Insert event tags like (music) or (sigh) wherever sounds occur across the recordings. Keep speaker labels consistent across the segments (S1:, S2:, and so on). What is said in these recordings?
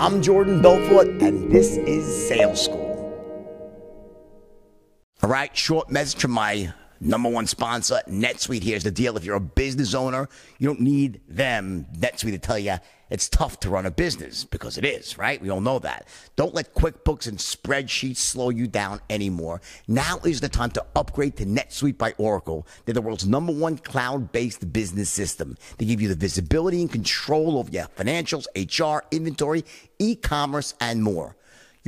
S1: I'm Jordan Belfort, and this is Sales School. All right, short message from my number one sponsor, NetSuite. Here's the deal. If you're a business owner, you don't need them, NetSuite, to tell you it's tough to run a business because it is, right? We all know that. Don't let QuickBooks and spreadsheets slow you down anymore. Now is the time to upgrade to NetSuite by Oracle. They're the world's number one cloud-based business system. They give you the visibility and control over your financials, HR, inventory, e-commerce, and more.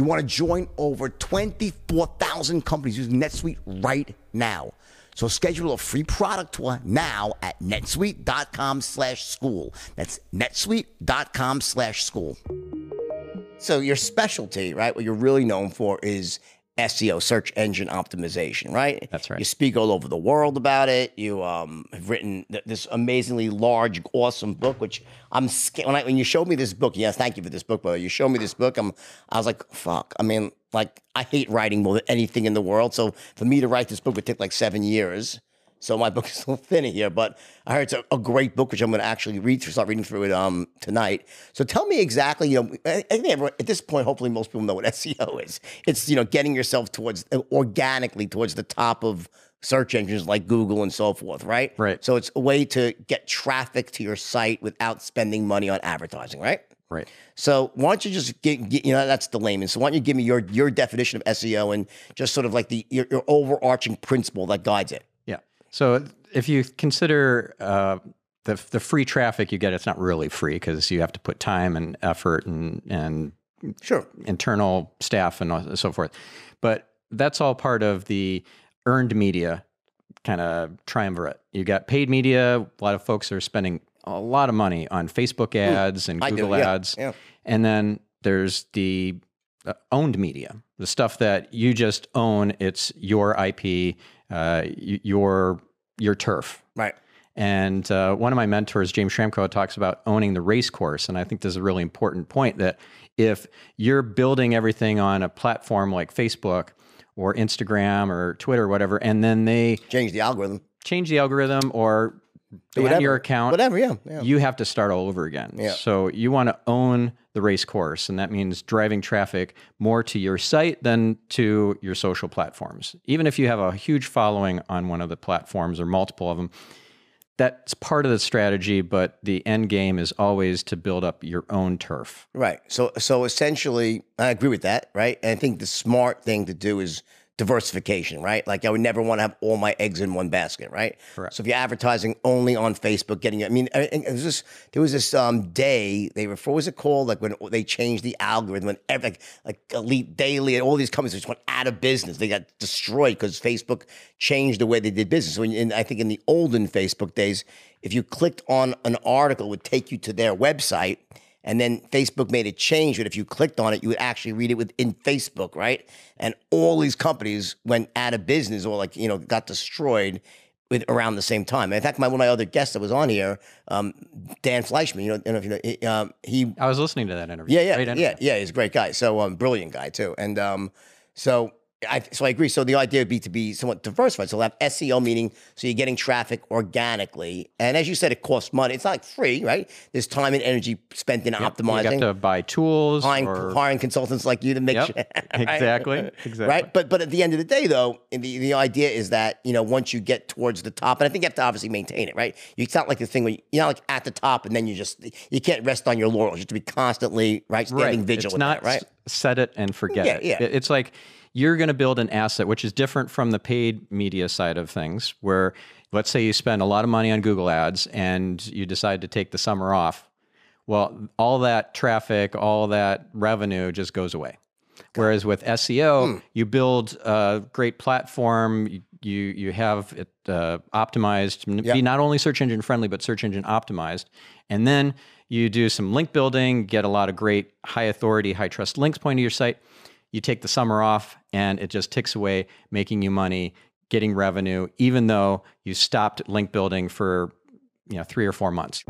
S1: You want to join over 24,000 companies using NetSuite right now. So schedule a free product tour now at netsuite.com slash school. That's netsuite.com slash school. So your specialty, right, what you're really known for is SEO, search engine optimization, right?
S2: That's right.
S1: You speak all over the world about it. You um, have written th- this amazingly large, awesome book, which I'm scared. When, I, when you showed me this book, yes, thank you for this book, but you showed me this book, I'm, I was like, fuck. I mean, like, I hate writing more than anything in the world. So for me to write this book would take like seven years. So my (laughs) book is a little thin here, but I heard it's a, a great book, which I'm going to actually read through, start reading through it um, tonight. So tell me exactly, you know, I, I think everyone, at this point, hopefully most people know what (laughs) SEO is. It's, you know, getting yourself towards, uh, organically towards the top of search engines like Google and so forth, right?
S2: Right.
S1: So it's a way to get traffic to your site without spending money on advertising, right?
S2: Right.
S1: So why don't you just get, get, you know that's the layman. So why don't you give me your your definition of SEO and just sort of like the your, your overarching principle that guides it?
S2: So if you consider uh, the the free traffic you get, it's not really free because you have to put time and effort and and
S1: Sure.
S2: internal staff and so forth. But that's all part of the earned media kind of triumvirate. You got paid media. A lot of folks are spending a lot of money on Facebook ads and
S1: I do,
S2: Google
S1: yeah,
S2: ads.
S1: yeah.
S2: And then there's the uh, owned media, the stuff that you just own. It's your IP, uh, your your turf.
S1: Right.
S2: And uh, one of my mentors, James Schramko, talks about owning the race course. And I think this is a really important point that if you're building everything on a platform like Facebook or Instagram or Twitter or whatever, and then they
S1: Change the algorithm.
S2: change the algorithm or ban
S1: Whatever.
S2: your account,
S1: Whatever. Yeah. yeah.
S2: you have to start all over again.
S1: Yeah.
S2: So you want to own the race course, and that means driving traffic more to your site than to your social platforms. Even if you have a huge following on one of the platforms or multiple of them, that's part of the strategy, but the end game is always to build up your own turf.
S1: Right. So so essentially, I agree with that. Right. And I think the smart thing to do is diversification. Right. Like I would never want to have all my eggs in one basket. Right.
S2: Correct.
S1: So if you're advertising only on Facebook, getting I mean, I, I, there was this there was this um day they were what was it called like when they changed the algorithm and every, like like Elite Daily and all these companies just went out of business. They got destroyed because Facebook changed the way they did business. When in, I think in the olden Facebook days, if you clicked on an article, it would take you to their website. And then Facebook made a change that if you clicked on it, you would actually read it within Facebook, right? And all these companies went out of business or like, you know, got destroyed with around the same time. In fact, my one of my other guests that was on here, um, Dan Fleyshman, you know, know if you know, he, um, he
S2: I was listening to that interview.
S1: yeah, yeah,
S2: interview.
S1: yeah, yeah. He's a great guy. So um, brilliant guy too. And um, so I so I agree. So the idea would be to be somewhat diversified. So we'll have SEO meaning so you're getting traffic organically, and as you said, it costs money. It's not like free, right? There's time and energy spent in
S2: You
S1: optimizing.
S2: You have to buy tools.
S1: Hiring,
S2: or,
S1: hiring consultants like you to make
S2: Yep,
S1: sure, right? (laughs)
S2: exactly, exactly.
S1: right. But but at the end of the day, though, the the idea is that you know once you get towards the top, and I think you have to obviously maintain it, right? You, it's not like the thing where you, you're not like at the top and then you just you can't rest on your laurels. You have to be constantly right standing
S2: right.
S1: vigilant,
S2: It's not
S1: that, right?
S2: Set it and forget
S1: Yeah,
S2: it.
S1: yeah.
S2: It- It's like you're going to build an asset, which is different from the paid media side of things, where let's say you spend a lot of money on Google ads and you decide to take the summer off. Well, all that traffic, all that revenue just goes away. Whereas with SEO,
S1: Hmm.
S2: you build a great platform. You you, you have it uh, optimized,
S1: Yeah.
S2: be not only search engine friendly, but search engine optimized, and then you do some link building, get a lot of great high authority, high trust links pointing to your site. You take the summer off, and it just ticks away, making you money, getting revenue, even though you stopped link building for you know three or four months.